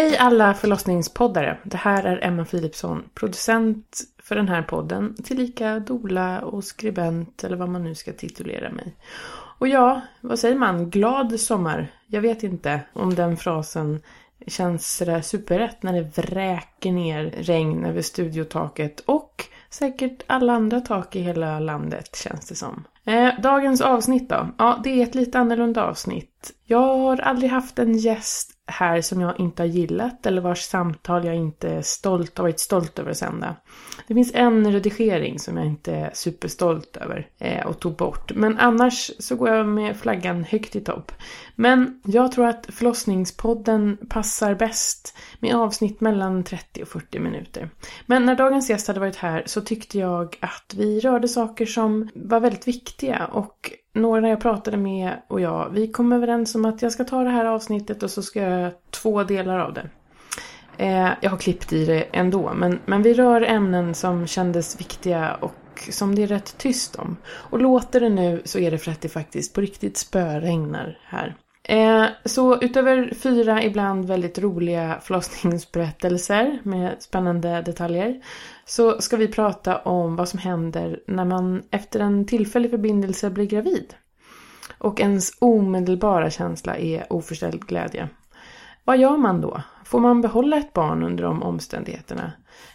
Hej alla förlossningspoddare! Det här är Emma Philipsson, producent för den här podden, tillika dola och skribent eller vad man nu ska titulera mig. Och ja, vad säger man? Glad sommar? Jag vet inte om den frasen känns sådär superrätt när det vräker ner regn över studiotaket och säkert alla andra tak i hela landet känns det som. Eh, dagens avsnitt då? Ja, det är ett lite annorlunda avsnitt. Jag har aldrig haft en gäst här som jag inte har gillat eller vars samtal jag inte är stolt, har varit stolt över att sända. Det finns en redigering som jag inte är superstolt över eh, och tog bort. Men annars så går jag med flaggan högt i topp. Men jag tror att förlossningspodden passar bäst med avsnitt mellan 30 och 40 minuter. Men när dagens gäst hade varit här så tyckte jag att vi rörde saker som var väldigt viktiga och några jag pratade med och jag, vi kom överens om att jag ska ta det här avsnittet och så ska jag göra två delar av det. Eh, jag har klippt i det ändå, men, men vi rör ämnen som kändes viktiga och som det är rätt tyst om. Och låter det nu så är det för att det faktiskt på riktigt spöregnar här. Eh, så utöver fyra ibland väldigt roliga förlossningsberättelser med spännande detaljer så ska vi prata om vad som händer när man efter en tillfällig förbindelse blir gravid. Och ens omedelbara känsla är oförställd glädje. Vad gör man då? Får man behålla ett barn under de omständigheterna?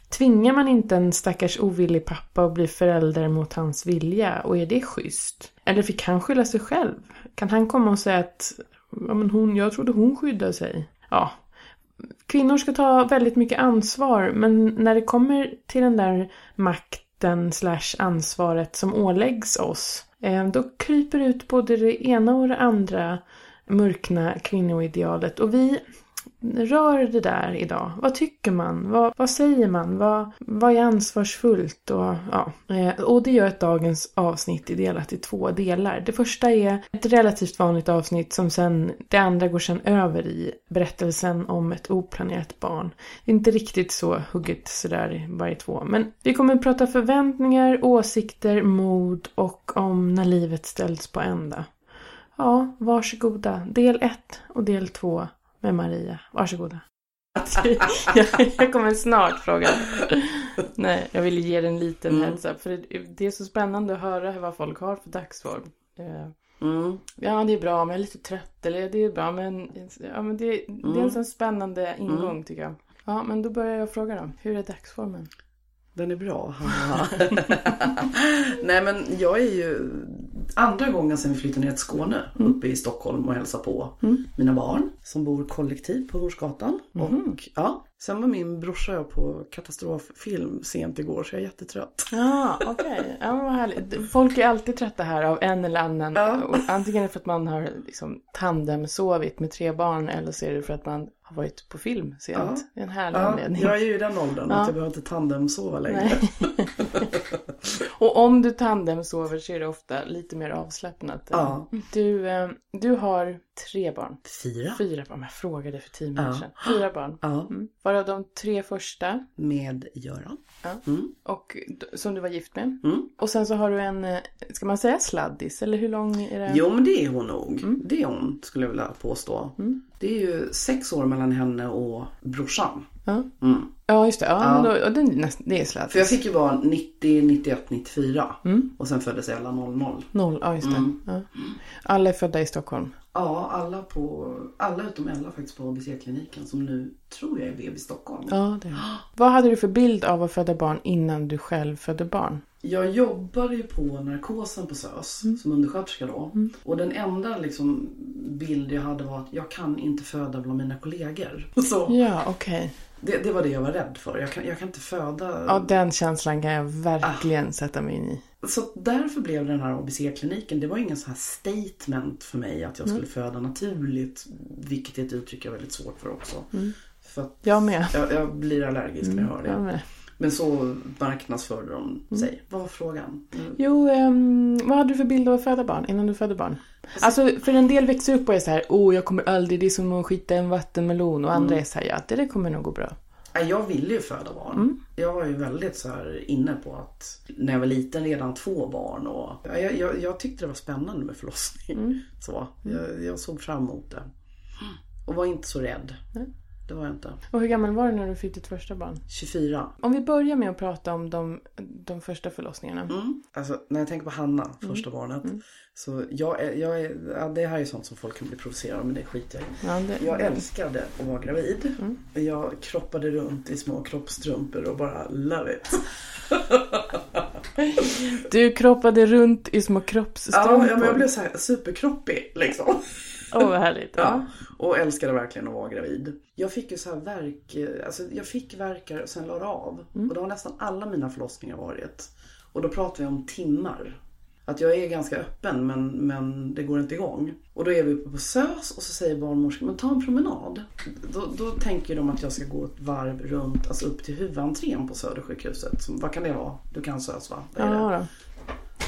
Tvingar man inte en stackars ovillig pappa att bli förälder mot hans vilja och är det schysst? Eller fick han skylla sig själv? Kan han komma och säga att ja, men hon, jag trodde hon skyddade sig? Ja, kvinnor ska ta väldigt mycket ansvar men när det kommer till den där makten slash ansvaret som åläggs oss eh, då kryper ut både det ena och det andra mörkna kvinnoidealet och vi rör det där idag. Vad tycker man? Vad, vad säger man? Vad, vad är ansvarsfullt? Och, ja. Eh, och det gör att dagens avsnitt är delat i två delar. Det första är ett relativt vanligt avsnitt som sen, det andra går sen över i berättelsen om ett oplanerat barn. Det är inte riktigt så hugget sådär varje två. Men vi kommer att prata förväntningar, åsikter, mod och om när livet ställs på ända. Ja, varsågoda. Del 1 och del 2 med Maria. Varsågoda. jag kommer snart fråga. Nej, jag ville ge en liten mm. heads up. För det är så spännande att höra vad folk har för dagsform. Eh, mm. Ja, det är bra, men jag är lite trött. Eller det är bra, men, ja, men det, mm. det är en mm. sån spännande ingång mm. tycker jag. Ja, men då börjar jag fråga då. Hur är dagsformen? Den är bra. Nej men jag är ju andra gången sedan vi flyttade ner till Skåne mm. uppe i Stockholm och hälsar på mm. mina barn som bor kollektivt på Horsgatan. Mm. Och ja, sen var min brorsa och jag på katastroffilm sent igår så jag är jättetrött. Ja, okej. Okay. Ja, vad härligt. Folk är alltid trötta här av en eller annan. Ja. Antingen för att man har liksom tandemsovit med tre barn eller så är det för att man har varit på film sent. Ja. Det är en härlig ja, anledning. Jag är ju i den åldern ja. att jag behöver inte tandemsova längre. och om du tandemsover så är det ofta lite mer avslappnat. Ja. Du, eh, du har tre barn. Fyra. Fyra barn. Jag frågade för tio minuter sedan. Fyra barn. Ja. Mm. Varav de tre första. Med Göran. Ja. Mm. Och som du var gift med. Mm. Och sen så har du en, eh, ska man säga sladdis? Eller hur lång är det? Jo men det är hon nog. Mm. Det är hon skulle jag vilja påstå. Det är ju sex år mellan henne och brorsan. Ja, mm. ja just det. Ja, ja. Men då, det, det är sladdis. För jag fick ju barn 90, 91, 94. Mm. Och sen föddes alla 00. 0, ja just det. Mm. Ja. Alla är födda i Stockholm. Ja, alla, på, alla utom Ella faktiskt på ABC-kliniken som nu tror jag är BB Stockholm. Ja, det är. Vad hade du för bild av att föda barn innan du själv födde barn? Jag jobbade ju på narkosen på SÖS mm. som undersköterska då. Mm. Och den enda liksom, bild jag hade var att jag kan inte föda bland mina kollegor. Så. Ja, okej. Okay. Det, det, var det jag var rädd för. Jag kan, jag kan inte föda... Ja, den känslan kan jag verkligen ah. sätta mig in i. Så därför blev den här ABC-kliniken, det var ingen så här statement för mig att jag skulle mm. föda naturligt. Vilket är ett uttryck jag är väldigt svårt för också. Mm. För jag med. Jag, jag blir allergisk när jag hör det. Jag med. Men så marknadsförde de mm. sig. Vad var frågan? Mm. Jo, um, vad hade du för bild av att föda barn innan du födde barn? Alltså, alltså för en del växer upp och är så här, oh jag kommer aldrig, det är som att skita en vattenmelon. Och andra mm. är så här, ja det kommer nog gå bra. Jag ville ju föda barn. Mm. Jag var ju väldigt så här inne på att när jag var liten redan två barn. Och jag, jag, jag tyckte det var spännande med förlossning. Mm. Så, mm. jag, jag, såg fram emot det. Och var inte så rädd. Det var jag inte. Och hur gammal var du när du fick ditt första barn? 24. Om vi börjar med att prata om de, de första förlossningarna. Mm. Alltså när jag tänker på Hanna, första barnet. Så jag är, jag är, ja, det här är sånt som folk kan bli provocerade av men det skiter jag i. Ja, det, Jag älskade att vara gravid. Jag kroppade runt i små kroppstrumpor och bara love it. Du kroppade runt i små kroppsstrumpor. Ja, ja, men jag blev så här superkroppig liksom. Åh, vad härligt. Ja. Och älskade verkligen att vara gravid. Jag fick ju så här verk, alltså jag fick verkar och sen la det av. Och det har nästan alla mina förlossningar varit. Och då pratar vi om timmar. Att jag är ganska öppen men, men det går inte igång. Och då är vi uppe på SÖS och så säger barnmorskan, men ta en promenad. Då, då tänker de att jag ska gå ett varv runt, alltså upp till huvudentrén på Södersjukhuset. Som, vad kan det vara? Du kan SÖS va? Ja.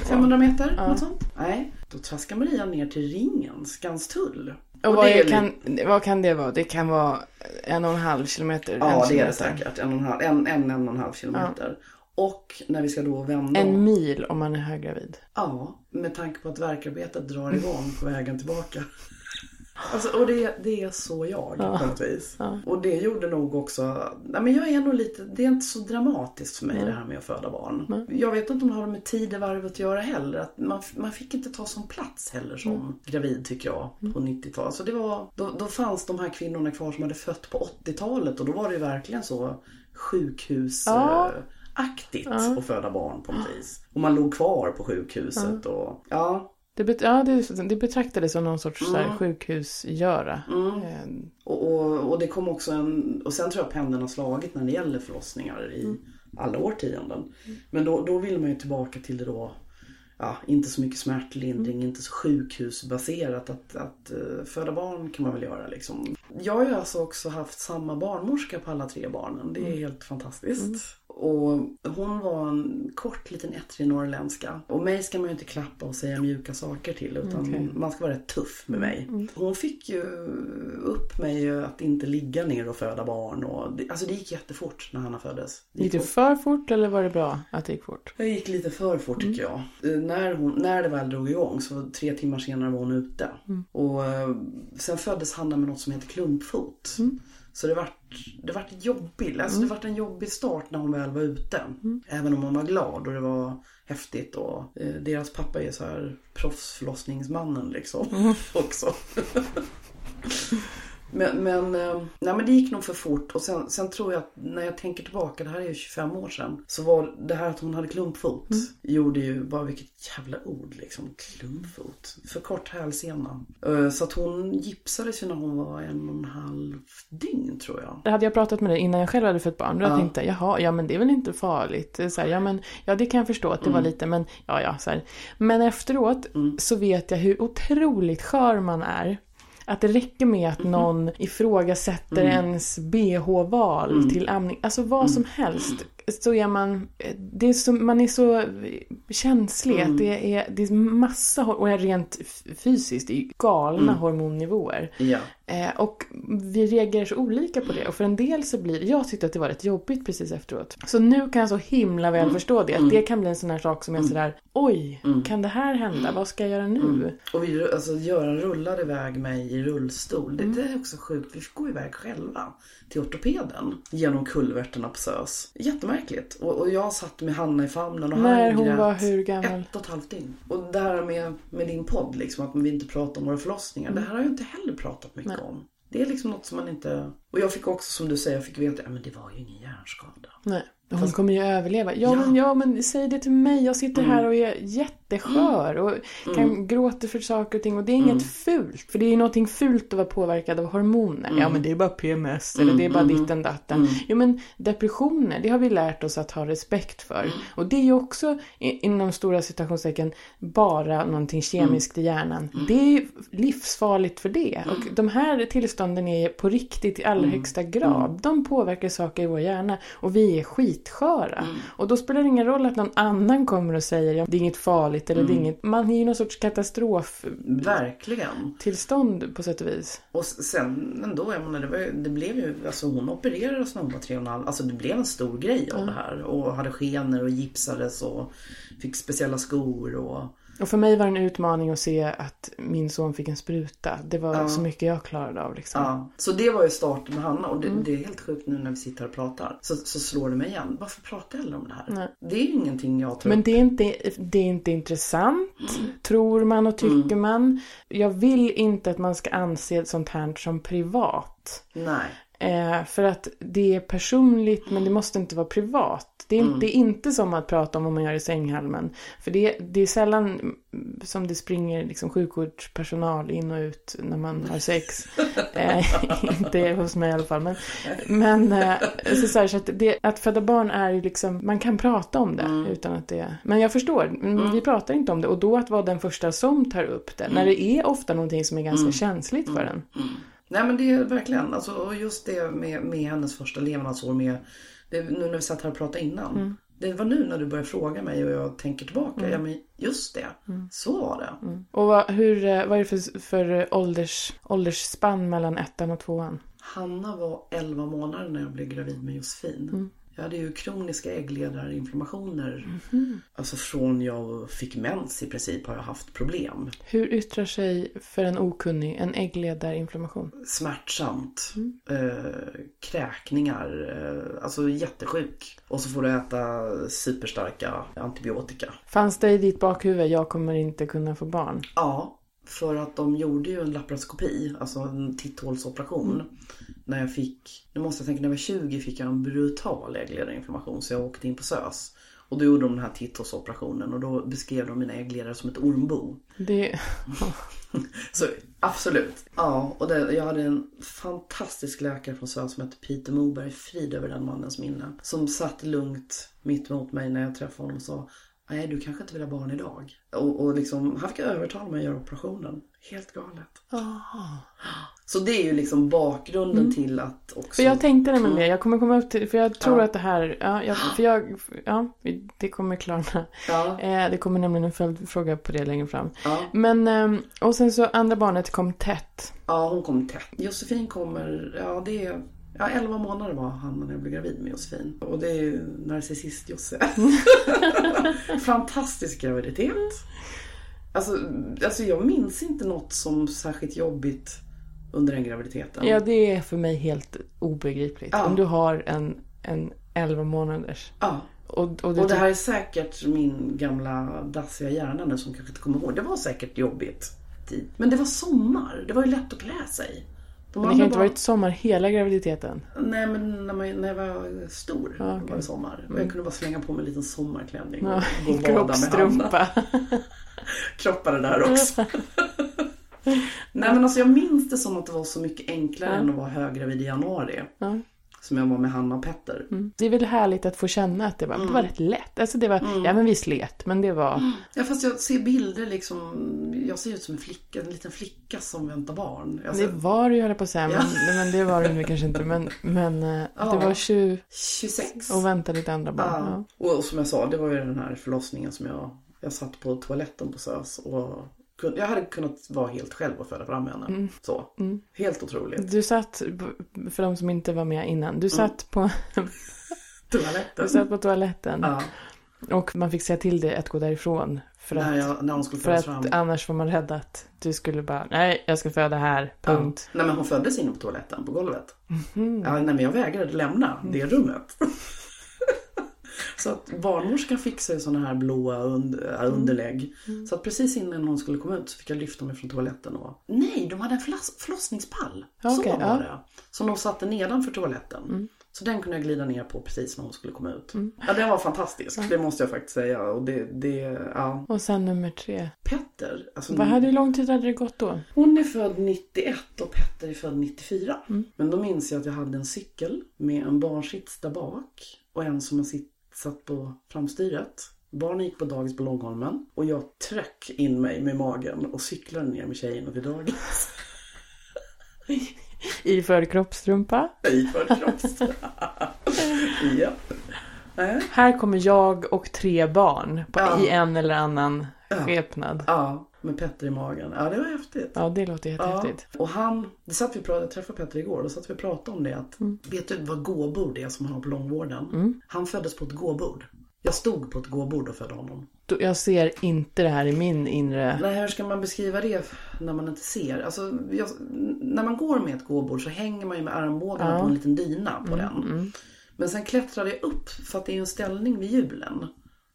500 meter? Något sånt? Nej. Då traskar Maria ner till ringen, Skanstull. Och vad, det är är, kan, vad kan det vara? Det kan vara en och en halv kilometer? Ja, det är kilometer. det säkert. En, och en, halv, en, en, en och en halv kilometer. Och när vi ska då vända En mil om man är höggravid. Ja, med tanke på att verkarbetet drar igång på vägen tillbaka. Alltså, och det, det är så jag på något vis. Och det gjorde nog också, nej men jag är nog lite, det är inte så dramatiskt för mig det här med att föda barn. Jag vet inte om det har med tidevarvet att göra heller. Att man, man fick inte ta sån plats heller som gravid tycker jag på 90-talet. Så det var, då, då fanns de här kvinnorna kvar som hade fött på 80-talet och då var det ju verkligen så sjukhus... Ja. aktigt att föda barn på något vis. Och man låg kvar på sjukhuset och ja. Det, bet, ja, det, det betraktades som någon sorts så här, sjukhusgöra. Eh, Och, och, och det kom också en, och sen tror jag pendeln har slagit när det gäller förlossningar i alla årtionden. Men då, då vill man ju tillbaka till det då, ja, inte så mycket smärtlindring, inte så sjukhusbaserat. Att, att eh, föda barn kan man väl göra liksom. Jag har ju alltså också haft samma barnmorska på alla tre barnen. Det är helt fantastiskt. Och hon var en kort liten ettrig norrländska. Och mig ska man ju inte klappa och säga mjuka saker till utan man ska vara rätt tuff med mig. Hon fick ju upp mig att inte ligga ner och föda barn. Och det, alltså det gick jättefort när Hanna föddes. Det gick det för fort eller var det bra att det gick fort? det gick lite för fort tycker jag. Eh, När, hon, när det väl drog igång så tre timmar senare var hon ute. Och eh, sen föddes Hanna med något som heter klumpfot. Så det vart, det vart jobbigt. Alltså det vart en jobbig start när hon väl var ute. Även om hon var glad och det var häftigt. Och, eh, deras pappa är så här proffsförlossningsmannen liksom. Också. Men, men, eh, nej, men det gick nog för fort och sen, sen tror jag att när jag tänker tillbaka, det här är ju 25 år sedan. Så var det här att hon hade klumpfot gjorde ju, bara vilket jävla ord liksom, klumpfot. För kort hälsena. Eh, Så att hon gipsades ju när hon var en och en halv dygn tror jag. Hade jag pratat med dig innan jag själv hade fött barn, då hade jag tänkt jaha, ja men det är väl inte farligt. Så här, ja, men, ja det kan jag förstå att det var lite, men ja ja. Så här. Men efteråt så vet jag hur otroligt skör man är. Att det räcker med att någon ifrågasätter ens bh-val till amning, alltså vad som helst. Så är man, det är så, man är så känslig att det är, det är massa, och är rent fysiskt, det är galna hormonnivåer. Ja. Eh, och vi reagerar så olika på det. Och för en del så blir jag tyckte att det var rätt jobbigt precis efteråt. Så nu kan jag så himla väl förstå det. Att det kan bli en sån här sak som är sådär, oj, kan det här hända? Vad ska jag göra nu? Och vi, alltså, Göran rullade iväg mig i rullstol. Det, det är också sjukt. Vi fick gå iväg själva till ortopeden genom kulverterna på SÖS. Jättemärkligt. Och, och jag satt med Hanna i famnen och När han hon grät var hur gammal? Ett och ett halvt dygn. Och det här med, med din podd, liksom, att vi inte pratar om våra förlossningar. Det här har jag inte heller pratat mycket om. Det är liksom något som man inte... Och jag fick också, som du säger, jag fick veta att det var ju ingen hjärnskada. Nej. Hon kommer ju överleva. Ja, Ja. Mm. Men, ja, men säg det till mig. Jag sitter här och är jätteskör och kan gråta för saker och ting. Och det är Mm. inget fult. För det är ju någonting fult att vara påverkad av hormoner. Mm. Ja, men det är bara PMS eller det är bara ditten datten. Jo, men depressioner, det har vi lärt oss att ha respekt för. Mm. Och det är ju också inom stora citationstecken bara någonting kemiskt i hjärnan. Det är ju livsfarligt för det. Och de här tillstånden är på riktigt i allra högsta grad. De påverkar saker i vår hjärna och vi är skitsköra. Och då spelar det ingen roll att någon annan kommer och säger ja, det är inget farligt eller det är inget... Man är ju någon sorts katastroftillstånd Verkligen. på sätt och vis. Och sen ändå, jag menar, det, var, det blev ju, alltså hon opererades när hon var tre och en halv. Alltså det blev en stor grej av det här. Och hade skenor och gipsades och fick speciella skor och... Och för mig var det en utmaning att se att min son fick en spruta. Det var så mycket jag klarade av liksom. Ja. Så det var ju starten med Hanna och det, Mm. det är helt sjukt nu när vi sitter och pratar. Så, så slår det mig igen. Varför pratar jag aldrig om det här? Nej. Det är ju ingenting jag tar Men det är, inte, det är inte intressant, tror man och tycker Mm. man. Jag vill inte att man ska anse sånt här som privat. Nej. Eh, för att det är personligt men det måste inte vara privat. Det är, Mm. inte, det är inte som att prata om vad man gör i sänghalmen. För det, det är sällan mm, som det springer liksom sjukvårdspersonal in och ut när man har sex. eh, inte hos mig i alla fall. Men, men eh, så, så, här, så att, det, att föda barn är ju liksom, man kan prata om det Mm. utan att det... Men jag förstår, mm. vi pratar inte om det. Och då att vara den första som tar upp det. När Mm. det är ofta någonting som är ganska känsligt för en. Nej men det är verkligen, alltså, och just det med, med hennes första levnadsår med, det, nu när vi satt här och pratade innan. Mm. Det var nu när du började fråga mig och jag tänker tillbaka. Ja men just det, Mm. så var det. Och vad, hur, eh, vad är det för, för ålders, åldersspann mellan ettan och tvåan? Hanna var 11 månader när jag blev gravid med Josefin. Mm. Jag hade ju kroniska äggledarinflammationer. Mhm. Alltså från jag fick mens i princip har jag haft problem. Hur yttrar sig för en okunnig en äggledarinflammation? Smärtsamt. Mm. Eh, kräkningar. Eh, alltså jättesjuk. Och så får du äta superstarka antibiotika. Fanns det i ditt bakhuvud, jag kommer inte kunna få barn? Ja, för att de gjorde ju en laparoskopi, alltså en titthålsoperation. När jag fick, nu måste jag tänka när jag var 20 fick jag en brutal äggledarinflammation så jag åkte in på SÖS. Och då gjorde de den här titthålsoperationen och då beskrev de mina äggledare som ett ormbo. Det, Så absolut. Ja, och det, jag hade en fantastisk läkare från SÖS som hette Peter Moberg, frid över den mannens minne. Som satt lugnt mitt emot mig när jag träffade honom och sa Nej, du kanske inte vill ha barn idag. Och, och liksom, han fick övertala mig att göra operationen. Helt galet. Så det är ju liksom bakgrunden till att också... Mm. för jag tänkte nämligen det, jag kommer komma upp till, för jag tror Mm. Ja. att det här, ja, jag, för jag, ja, det kommer klarna. Ja, Eh, det kommer nämligen en följdfråga på det längre fram. ja, Men, ehm, och sen så andra barnet kom tätt. ja, hon kom tätt. Josefin kommer, ja det är... Ja, 11 månader var han när jag blev gravid med Josefin. Och det är ju narcissist-Josse. Fantastisk graviditet. Alltså, alltså jag minns inte något som särskilt jobbigt under den graviditeten. Ja, det är för mig helt obegripligt. Ja. Om du har en, en 11 månaders. Ja. Och, och, du Och det här är säkert min gamla dassiga hjärna nu som kanske inte kommer ihåg. Det var säkert jobbigt. Men det var sommar. Det var ju lätt att klä sig. De Men det kan inte varit sommar hela graviditeten. Nej men när, man, när jag var stor Ja, okej. var det sommar. Och jag kunde bara slänga på mig en liten sommarklänning och Ja, gå och bada med Hanna. kroppstrumpa. Kroppade där också. Nej men alltså jag minns det som att det var så mycket enklare än att vara höggravid i januari. Ja. Som jag var med Hanna och Petter. Mm. Det är väl härligt att få känna att det var, det var rätt lätt. Alltså det var, ja men vi slet, men det var... Ja fast jag ser bilder liksom. Jag ser ut som en flicka, en liten flicka som väntar barn. Alltså, Det var det ju på att säga, men, men det var det nu kanske inte. Men, men eh, Ja. det var 20 26. och väntade lite andra barn. Ja. Ja. Och, som jag sa, det var ju den här förlossningen som jag, jag satt på toaletten på SÖS och jag hade kunnat vara helt själv och föda fram henne. Mm. Så. Helt otroligt. Du satt, för de som inte var med innan, du satt på, Toaletten. du satt på toaletten. Ja, Och man fick säga till dig att gå därifrån. För att, jag, när hon skulle för att fram. annars var man rädd att du skulle bara, nej jag ska föda här, punkt. Ja. Nej men hon föddes inne på toaletten på golvet. Mhm. Ja, nej men jag vägrade lämna det rummet. Så att barnmorskan fixade sådana här blåa und- äh, underlägg. Mm. Så att precis innan hon skulle komma ut så fick jag lyfta mig från toaletten och... Nej, de hade en förloss- förlossningspall. Ja, så var ja. Mm. det. Som de satte nedanför toaletten. Så den kunde jag glida ner på precis när hon skulle komma ut. Mm. Ja, den var fantastisk. Det måste jag faktiskt säga. Och det, det, ja. Och sen nummer tre. Petter, alltså, Vad hade, hur lång tid hade det gått då? hon är född 91 och Petter är född 94. Mm. Men då minns jag att jag hade en cykel med en barnsits där bak och en som jag sitt, satt på framstyret. Barnen gick på dagis på Långholmen och jag tryck in mig med magen och cyklade ner med tjejerna till dagis. Iförd kroppstrumpa. I förkropps. ja. Äh? Här kommer jag och tre barn på, Ja. i en eller annan Ja. skepnad. Ja, med Petter i magen. Ja, det var häftigt. Ja, det låter jättehäftigt. Och han, det satt vi och pratade, jag träffade Petter igår, då satt vi och pratade om det att, vet du vad gåbord är som man har på långvården? Han föddes på ett gåbord. Jag stod på ett gåbord och födde honom. Jag ser inte det här i min inre... Nej, hur ska man beskriva det när man inte ser? Alltså, jag, när man går med ett gåbord så hänger man ju med armbågarna på en liten dyna på den. Men sen klättrade jag upp för att det är ju en ställning vid hjulen.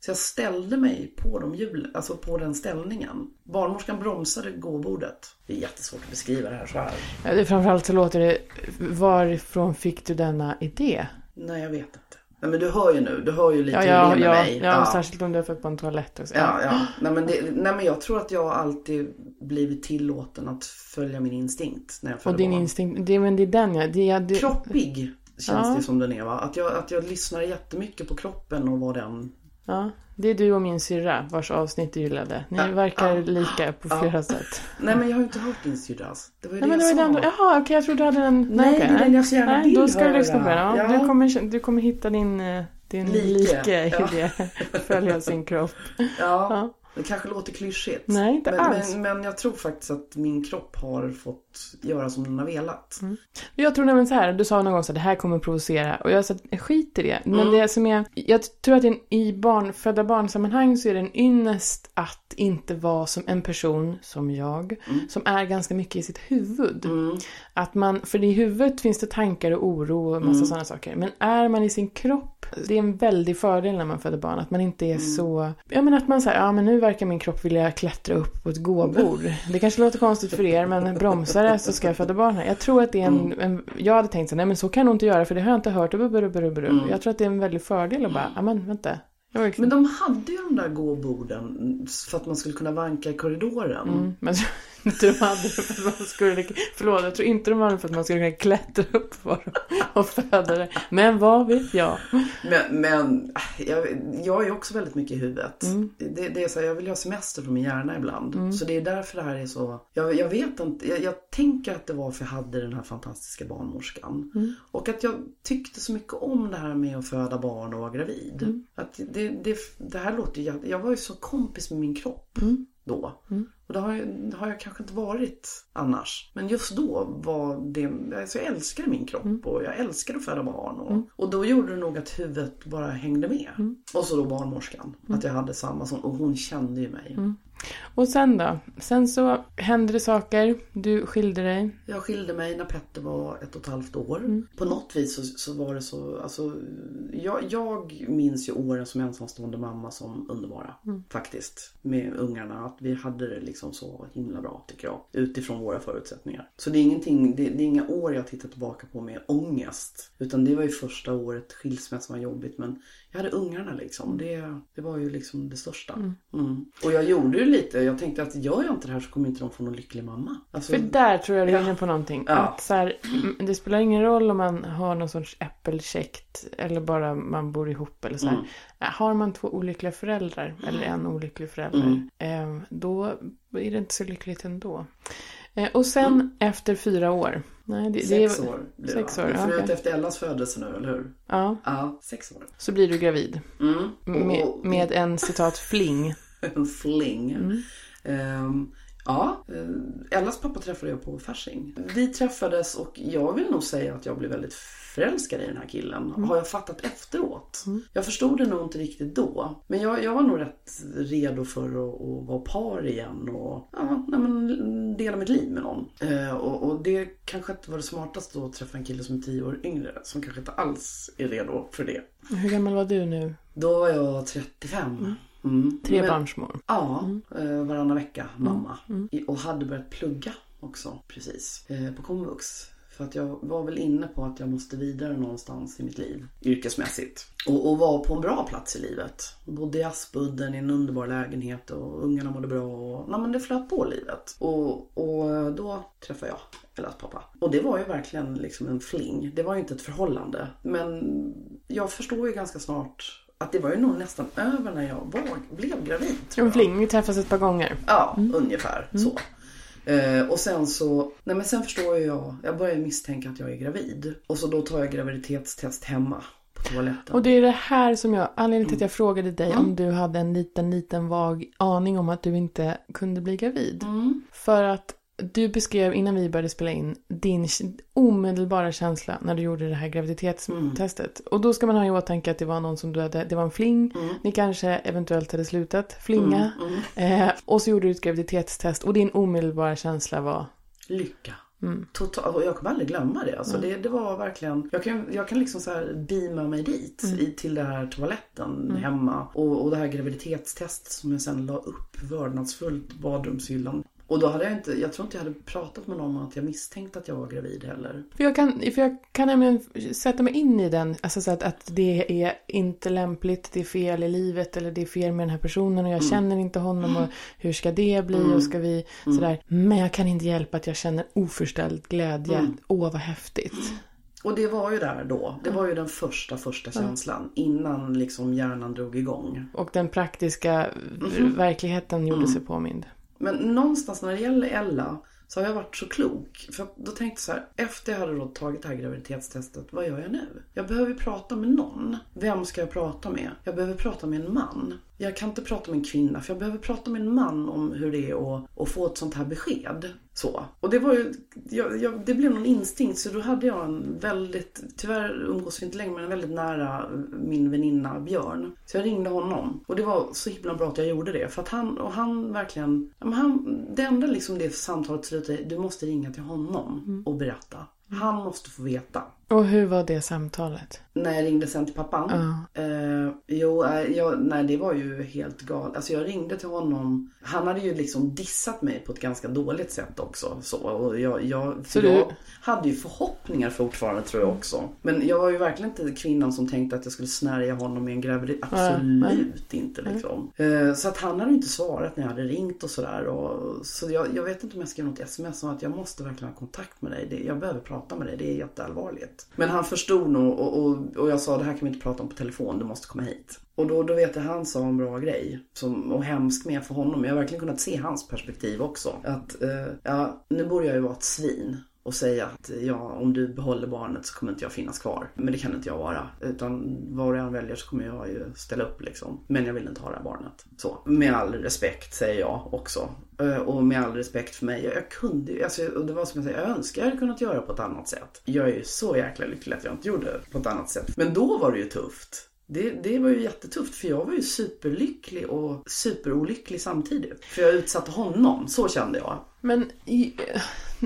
Så jag ställde mig på, de hjul, alltså på den ställningen. Barnmorskan bromsade gåbordet. Det är jättesvårt att beskriva det här så här. Ja, det, framförallt så låter det... Varifrån fick du denna idé? Nej, jag vet inte. Nej, men du hör ju nu. Du hör ju lite Ja, ja, med ja, mig. ja, särskilt om du har fött på en toalett också. Ja, ja. Nej, men det, nej men jag tror att jag alltid blivit tillåten att följa min instinkt när jag Och din barn. instinkt, det, men det är den ja. Det, det, Kroppig känns Ja. det som den är va? Att jag, att jag lyssnar jättemycket på kroppen och vad den... ja, det är du och min syrra vars avsnitt du gillade. Ni Ja, verkar ja, lika på flera sätt. Nej men jag har ju inte hört din syrras. Det var ju Nej, det men det jag sa. den, jaha, okej, jag trodde du hade den. Nej, okej, det är den jag så gärna Nej, vill då ska du höra. lyssna på den. Ja, Ja. Du, kommer, du kommer hitta din, eh, din Like, like, i ja. det. Följa sin kropp. Ja, Ja. Det kanske låter klyschigt. Nej, inte men, alls. Men, men jag tror faktiskt att min kropp har fått göra som den har velat. Mm. Jag tror nämligen så här, du sa någon gång så att det här kommer provocera och jag sa att skit i det. Men Mm. det som är, jag tror att en, i barn, födda barnsammanhang så är det en ynnest att inte vara som en person som jag, Mm. som är ganska mycket i sitt huvud. Att man, för i huvudet finns det tankar och oro och Mm. massa sådana saker. Men är man i sin kropp, det är en väldig fördel när man föder barn, att man inte Mm. är så, ja men att man säger, ja men nu verkar min kropp vilja klättra upp på ett gåbord. Det kanske låter konstigt för er, men bromsar det så ska jag föda barn här. Jag tror att det är en, en jag hade tänkt så, nej men så kan nog inte göra för det har jag inte hört. Bubba. Jag tror att det är en väldig fördel att bara, ja men vänta. Men de hade ju de där gåborden för att man skulle kunna vanka i korridoren. Mm, men jag tror inte de hade det för att man skulle, förlåt, jag tror inte de hade det för att man skulle kunna klättra upp på dem och föda det. Men vad vet jag? Men, men jag, jag är också väldigt mycket i huvudet. Mm. Det, det är så här, jag vill ha semester från min hjärna ibland. Så det är därför det här är så. Jag, jag vet inte, jag, jag tänker att det var för jag hade den här fantastiska barnmorskan. Mm. Och att jag tyckte så mycket om det här med att föda barn och vara gravid. Mm. Att det, det, det här låter ju, jag var ju så kompis med min kropp Mm. då. Och det har, jag, det har jag kanske inte varit annars. Men just då var det, alltså jag älskade min kropp Mm. och jag älskade att föda barn. Och, och då gjorde det nog att huvudet bara hängde med. Mm. Och så då barnmorskan, att jag hade samma som, och hon kände ju mig. Mm. Och sen då? Sen så hände det saker, du skilde dig. Jag skilde mig när Petter var ett och ett halvt år. Mm. På något vis så, så var det så, alltså, jag, jag minns ju åren som ensamstående mamma som underbara. Mm. Faktiskt. Med ungarna. Att vi hade det liksom så himla bra tycker jag. Utifrån våra förutsättningar. Så det är ingenting, det, det är inga år jag tittar tillbaka på med ångest. Utan det var ju första året skilsmässan var jobbigt. Men jag hade ungarna liksom. Det, det var ju liksom det största. Mm. Och jag gjorde ju lite, jag tänkte att gör jag inte det här så kommer inte de få någon lycklig mamma. Alltså, För där tror jag du är Ja. inne på någonting. Ja. Att så här, mm, det spelar ingen roll om man har någon sorts äppelkäkt eller bara man bor ihop eller så Mm. här. Har man två olyckliga föräldrar eller en olycklig förälder, Mm. eh, då är det inte så lyckligt ändå. Eh, och sen Mm. efter fyra år. Nej, det, det Sex är, år blev sex år, är okej. ute efter Ellas födelse nu, eller hur? Ja, Ja, sex år. så blir du gravid. Mm. Med, Och- med en citat fling. En fling. Mm. Ehm, ja, eh, Ellas pappa träffade jag på Fasching. Vi träffades och jag vill nog säga att jag blev väldigt förälskad i den här killen. Mm. Har jag fattat efteråt. Jag förstod det nog inte riktigt då. Men jag, jag var nog rätt redo för att, att vara par igen och ja, nej, men, dela mitt liv med någon. Eh, och, och det kanske inte var det smartaste då att träffa en kille som är tio år yngre. Som kanske inte alls är redo för det. Hur gammal var du nu? Då var jag 35. Mm. Tre Men- barnsmor. Ja, eh, varannan vecka mamma. I- Och hade börjat plugga också precis eh, på komvux. För att jag var väl inne på att jag måste vidare någonstans i mitt liv yrkesmässigt. Och, och var på en bra plats i livet. Bodde i Aspudden i en underbar lägenhet och ungarna mådde bra. Och, nej, men det flöt på livet. Och, och då träffade jag Ellas pappa. Och det var ju verkligen liksom en fling. Det var ju inte ett förhållande. Men jag förstår ju ganska snart att det var ju nog nästan över när jag var, blev gravid. tror jag. fling, vi träffas ett par gånger. Ja, ungefär så. Eh, och sen så, nej men sen förstår jag, jag börjar misstänka att jag är gravid. Och så då tar jag graviditetstest hemma på toaletten. Och det är det här som jag, anledningen till att jag frågade dig Mm. om du hade en liten, liten vag aning om att du inte kunde bli gravid. Mm. För att du beskrev innan vi började spela in din omedelbara känsla när du gjorde det här graviditetstestet. Och då ska man ha i åtanke att det var någon som du hade, det var en fling. Ni kanske eventuellt hade slutat flinga. Eh, och så gjorde du ett graviditetstest och din omedelbara känsla var? Lycka. Mm. Total, och jag kommer aldrig glömma det. Alltså mm. det, det var verkligen, jag kan, jag kan liksom så här beama mig dit mm. i, till den här toaletten mm. hemma. Och, och det här graviditetstestet som jag sen la upp vördnadsfullt badrumshyllan. Och då hade jag inte, jag tror inte jag hade pratat med någon om att jag misstänkte att jag var gravid heller. För jag kan, för jag kan nämligen sätta mig in i den, alltså så att, att det är inte lämpligt, det är fel i livet eller det är fel med den här personen och jag mm. känner inte honom och hur ska det bli mm. och ska vi mm. sådär. Men jag kan inte hjälpa att jag känner oförställd glädje. Mm. Åh vad häftigt. Och det var ju där då. Det var ju den första, första känslan. Innan liksom hjärnan drog igång. Och den praktiska mm. verkligheten gjorde sig påmind. Men någonstans när det gäller Ella så har jag varit så klok. För då tänkte jag så här, efter jag hade då tagit det här graviditetstestet, vad gör jag nu? Jag behöver prata med någon. Vem ska jag prata med? Jag behöver prata med en man. Jag kan inte prata med en kvinna för jag behöver prata med en man om hur det är att, att få ett sånt här besked. Så. Och det var ju, jag, jag, det blev någon instinkt så då hade jag en väldigt, tyvärr umgås vi inte längre men en väldigt nära min väninna Björn. Så jag ringde honom och det var så himla bra att jag gjorde det för att han, och han verkligen, han, det enda liksom det samtalet slutade du måste ringa till honom mm. och berätta. Han måste få veta. Och hur var det samtalet? När jag ringde sen till pappan? Uh. Eh, jo, eh, jag, nej det var ju helt galet. Alltså jag ringde till honom. Han hade ju liksom dissat mig på ett ganska dåligt sätt också. Så, och jag, jag, så jag du... hade ju förhoppningar fortfarande tror jag också. Men jag var ju verkligen inte kvinnan som tänkte att jag skulle snärja honom med en graviditet. Absolut uh. inte liksom. Uh. så att han hade inte svarat när jag hade ringt och sådär. Och, så jag, jag vet inte om jag skrev något sms om att jag måste verkligen ha kontakt med dig. Det, jag behöver prata med dig. Det är jätteallvarligt. Men han förstod nog och, och, och jag sa det här kan vi inte prata om på telefon, du måste komma hit. Och då, då vet jag han sa en bra grej. Som, och hemskt med för honom. Jag har verkligen kunnat se hans perspektiv också. Att, eh, ja, nu borde jag ju vara ett svin och säga att ja, om du behåller barnet så kommer inte jag finnas kvar. Men det kan inte jag vara. Utan vad jag än väljer så kommer jag ju ställa upp liksom. Men jag vill inte ha det här barnet. Så. Med all respekt säger jag också. Eh, och med all respekt för mig. Jag kunde ju, alltså, och det var som jag säger, jag önskar jag hade kunnat göra på ett annat sätt. Jag är ju så jäkla lycklig att jag inte gjorde det på ett annat sätt. Men då var det ju tufft. Det, det var ju jättetufft för jag var ju superlycklig och superolycklig samtidigt. För jag utsatte honom, så kände jag. Men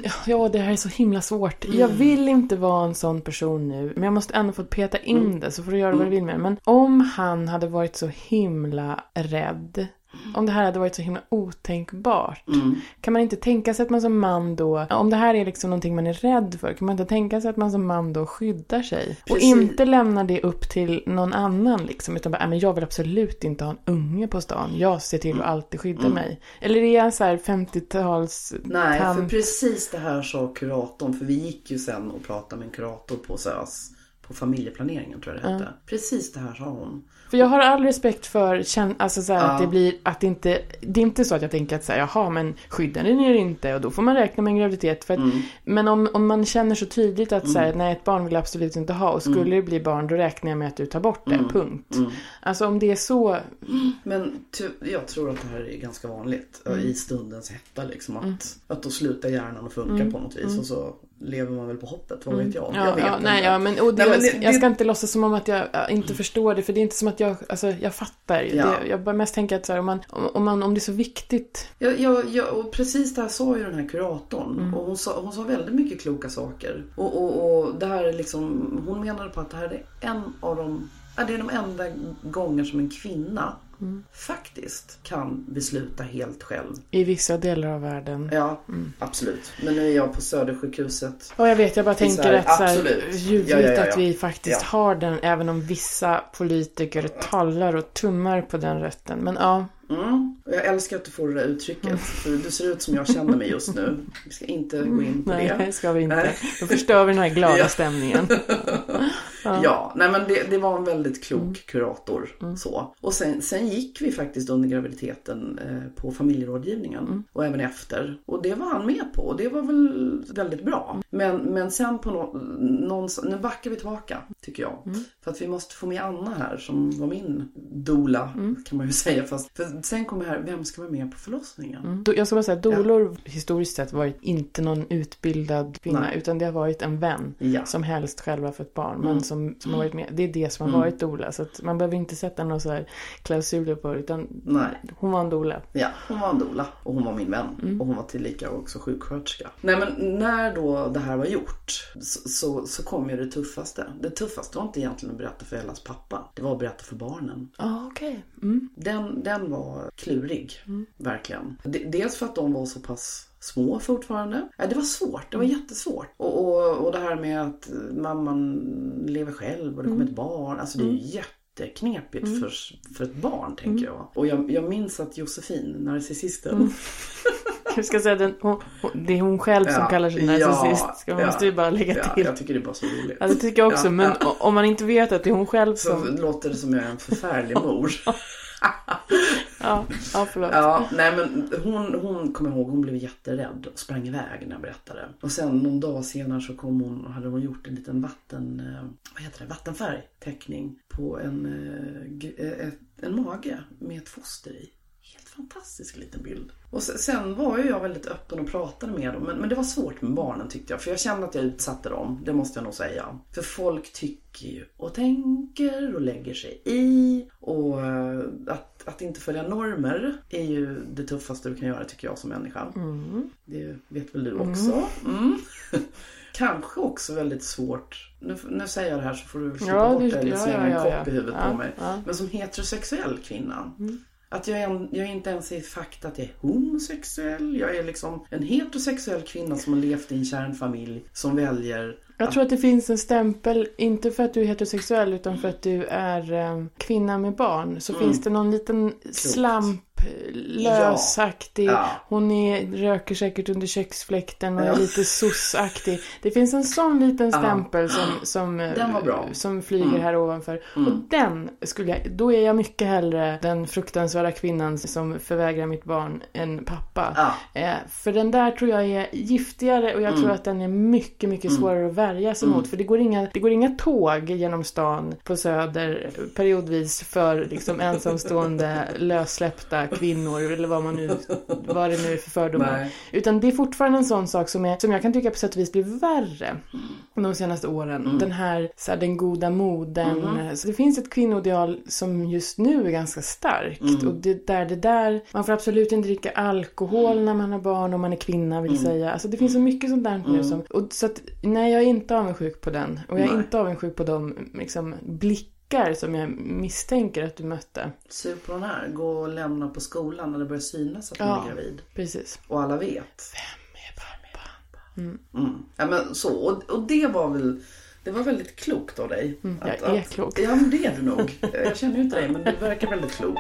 Ja, det här är så himla svårt. Mm. Jag vill inte vara en sån person nu, men jag måste ändå få peta in mm. det så får du göra vad du mm. vill med det. Men om han hade varit så himla rädd om det här hade varit så himla otänkbart. Mm. Kan man inte tänka sig att man som man då, om det här är liksom någonting man är rädd för, kan man inte tänka sig att man som man då skyddar sig? Precis. Och inte lämna det upp till någon annan liksom, utan bara, men jag vill absolut inte ha en unge på stan. Jag ser till att alltid skydda mm. mig. Eller är jag så här 50-tals Nej, tant? för precis det här sa kuratorn, för vi gick ju sen och pratade med en kurator på SÖS på familjeplaneringen tror jag det hette. Mm. Precis det här sa hon. För jag har all respekt för alltså så ja. att det blir att det inte, det är inte så att jag tänker att säga jaha men skydda den det inte och då får man räkna med en graviditet. För att, mm. Men om, om man känner så tydligt att mm. så här, nej ett barn vill jag absolut inte ha och skulle mm. det bli barn då räknar jag med att du tar bort det, mm. punkt. Mm. Alltså om det är så. Men jag tror att det här är ganska vanligt i stundens hetta liksom att, att då slutar hjärnan att funka på något vis och så lever man väl på hoppet, vad vet jag? Ja, jag vet ja, nej, ja, men, och det, nej, men det, jag ska inte låtsas som om att jag inte förstår det, för det är inte som att jag, alltså jag fattar. Ja. Det, jag bara mest tänker att så här, om, man, om, man, om det är så viktigt. Ja, ja, ja, och precis det här sa ju den här kuratorn. Mm. Och hon sa, hon sa väldigt mycket kloka saker. Och, och, och det här är liksom, hon menade på att det här är en av de, det är de enda gånger som en kvinna mm. faktiskt kan besluta helt själv. I vissa delar av världen. Ja, mm. absolut. Men nu är jag på Södersjukhuset. Ja, jag vet. Jag bara tänker att så här, ljuvligt ja, ja, ja, att vi faktiskt har den. Även om vissa politiker talar och tummar på den rätten. Men ja. Mm. Jag älskar att du får det där uttrycket. Mm. För du ser ut som jag känner mig just nu. Vi ska inte gå in på Nej, det. Nej, ska vi inte. Nej. Då förstör vi den här glada stämningen. Ja, nej men det, det var en väldigt klok kurator. Så. Och sen, sen gick vi faktiskt under graviditeten eh, på familjerådgivningen och även efter. Och det var han med på och det var väl väldigt bra. Men, men sen på nå någonstans, nu backar vi tillbaka tycker jag. För att vi måste få med Anna här som var min dola kan man ju säga. Fast, för sen kommer här, vem ska vara med på förlossningen? Jag ska bara säga, dolor historiskt sett varit inte någon utbildad kvinna Nej. utan det har varit en vän Ja. som helst själv har fått barn men som, som har varit med. Det är det som har varit dola så att man behöver inte sätta några så här klausuler på det utan Nej. hon var en dola. Ja, hon var en doula och hon var min vän. Och hon var tillika också sjuksköterska. Nej men när då det här var gjort så, så, så kom ju det tuffaste. Det tuffaste var inte egentligen att berätta för Ellas pappa. Det var att berätta för barnen. Ja, okej. Mm. Den, den var klurig, verkligen. D- dels för att de var så pass små fortfarande. Ja, det var svårt, det var jättesvårt. Och, och, och det här med att mamman lever själv och det kommer ett barn. Alltså det är ju jätteknepigt för, för ett barn tänker jag. Och jag, jag minns att Josefin, narcissisten, Jag ska säga den, hon, hon, det är hon själv som Ja, kallar sig ja, narcissist. Ska man ja, måste ju bara lägga ja, till. jag tycker det är bara så roligt. Ja, det tycker jag också. Ja, men ja. om man inte vet att det är hon själv Så som... låter det som jag är en förfärlig mor. Ja, ja förlåt. Ja, nej men hon, hon kommer ihåg, hon blev jätterädd och sprang iväg när jag berättade. Och sen någon dag senare så kom hon, och hade hon gjort en liten vatten, eh, vad heter det, vattenfärgteckning på en, eh, eh, en mage med ett foster i. Fantastisk liten bild. Och se- sen var ju jag väldigt öppen och pratade med dem. Men, men det var svårt med barnen tyckte jag. För jag kände att jag utsatte dem. Det måste jag nog säga. För folk tycker ju och tänker och lägger sig i. Och eh, att, att inte följa normer är ju det tuffaste du kan göra tycker jag som människa. Det vet väl du också? Mm. Kanske också väldigt svårt. Nu, nu säger jag det här så får du klippa Ja, bort det- eller slänga ja, en ja, kopp ja. i huvudet på mig. Men som heterosexuell kvinna. Att jag, är en, jag är inte ens i fakt att jag är homosexuell. Jag är liksom en heterosexuell kvinna som har levt i en kärnfamilj som väljer Jag tror att det finns en stämpel, inte för att du är heterosexuell utan för att du är eh, kvinna med barn. Så finns det någon liten slamp, lösaktig, Ja. hon är, röker säkert under köksfläkten och Ja. är lite sossaktig. Det finns en sån liten stämpel som, som. Mm. som flyger här ovanför. Och den skulle jag, då är jag mycket hellre den fruktansvärda kvinnan som förvägrar mitt barn en pappa. Ja. Eh, för den där tror jag är giftigare och jag Mm. tror att den är mycket, mycket svårare att värja sig mot. För det går, inga, det går inga tåg genom stan på Söder periodvis för liksom ensamstående lössläppta kvinnor eller vad man nu, vad det nu är för fördomar. Nej. Utan det är fortfarande en sån sak som, är, som jag kan tycka på sätt och vis blir värre de senaste åren. Mm. Den här, så här, den goda moden. Mm-hmm. Så det finns ett kvinnoideal som just nu är ganska starkt. Mm. Och det där, det där, man får absolut inte dricka alkohol när man har barn om man är kvinna Mm. vill säga. Alltså det finns så mycket sånt där nu som, och så att, nej jag är inte avundsjuk på den. Och jag är Nej. inte avundsjuk på de liksom, blickar som jag misstänker att du mötte. Sug på den här. Gå och lämna på skolan när det börjar synas att hon Ja. är gravid. Precis. Och alla vet. Vem är barnbarn? Mm. Ja, men så, och, och det var väl det var väldigt klokt av dig. Mm, jag är klok. Ja, men det är du nog. Jag känner ju inte dig, men du verkar väldigt klok.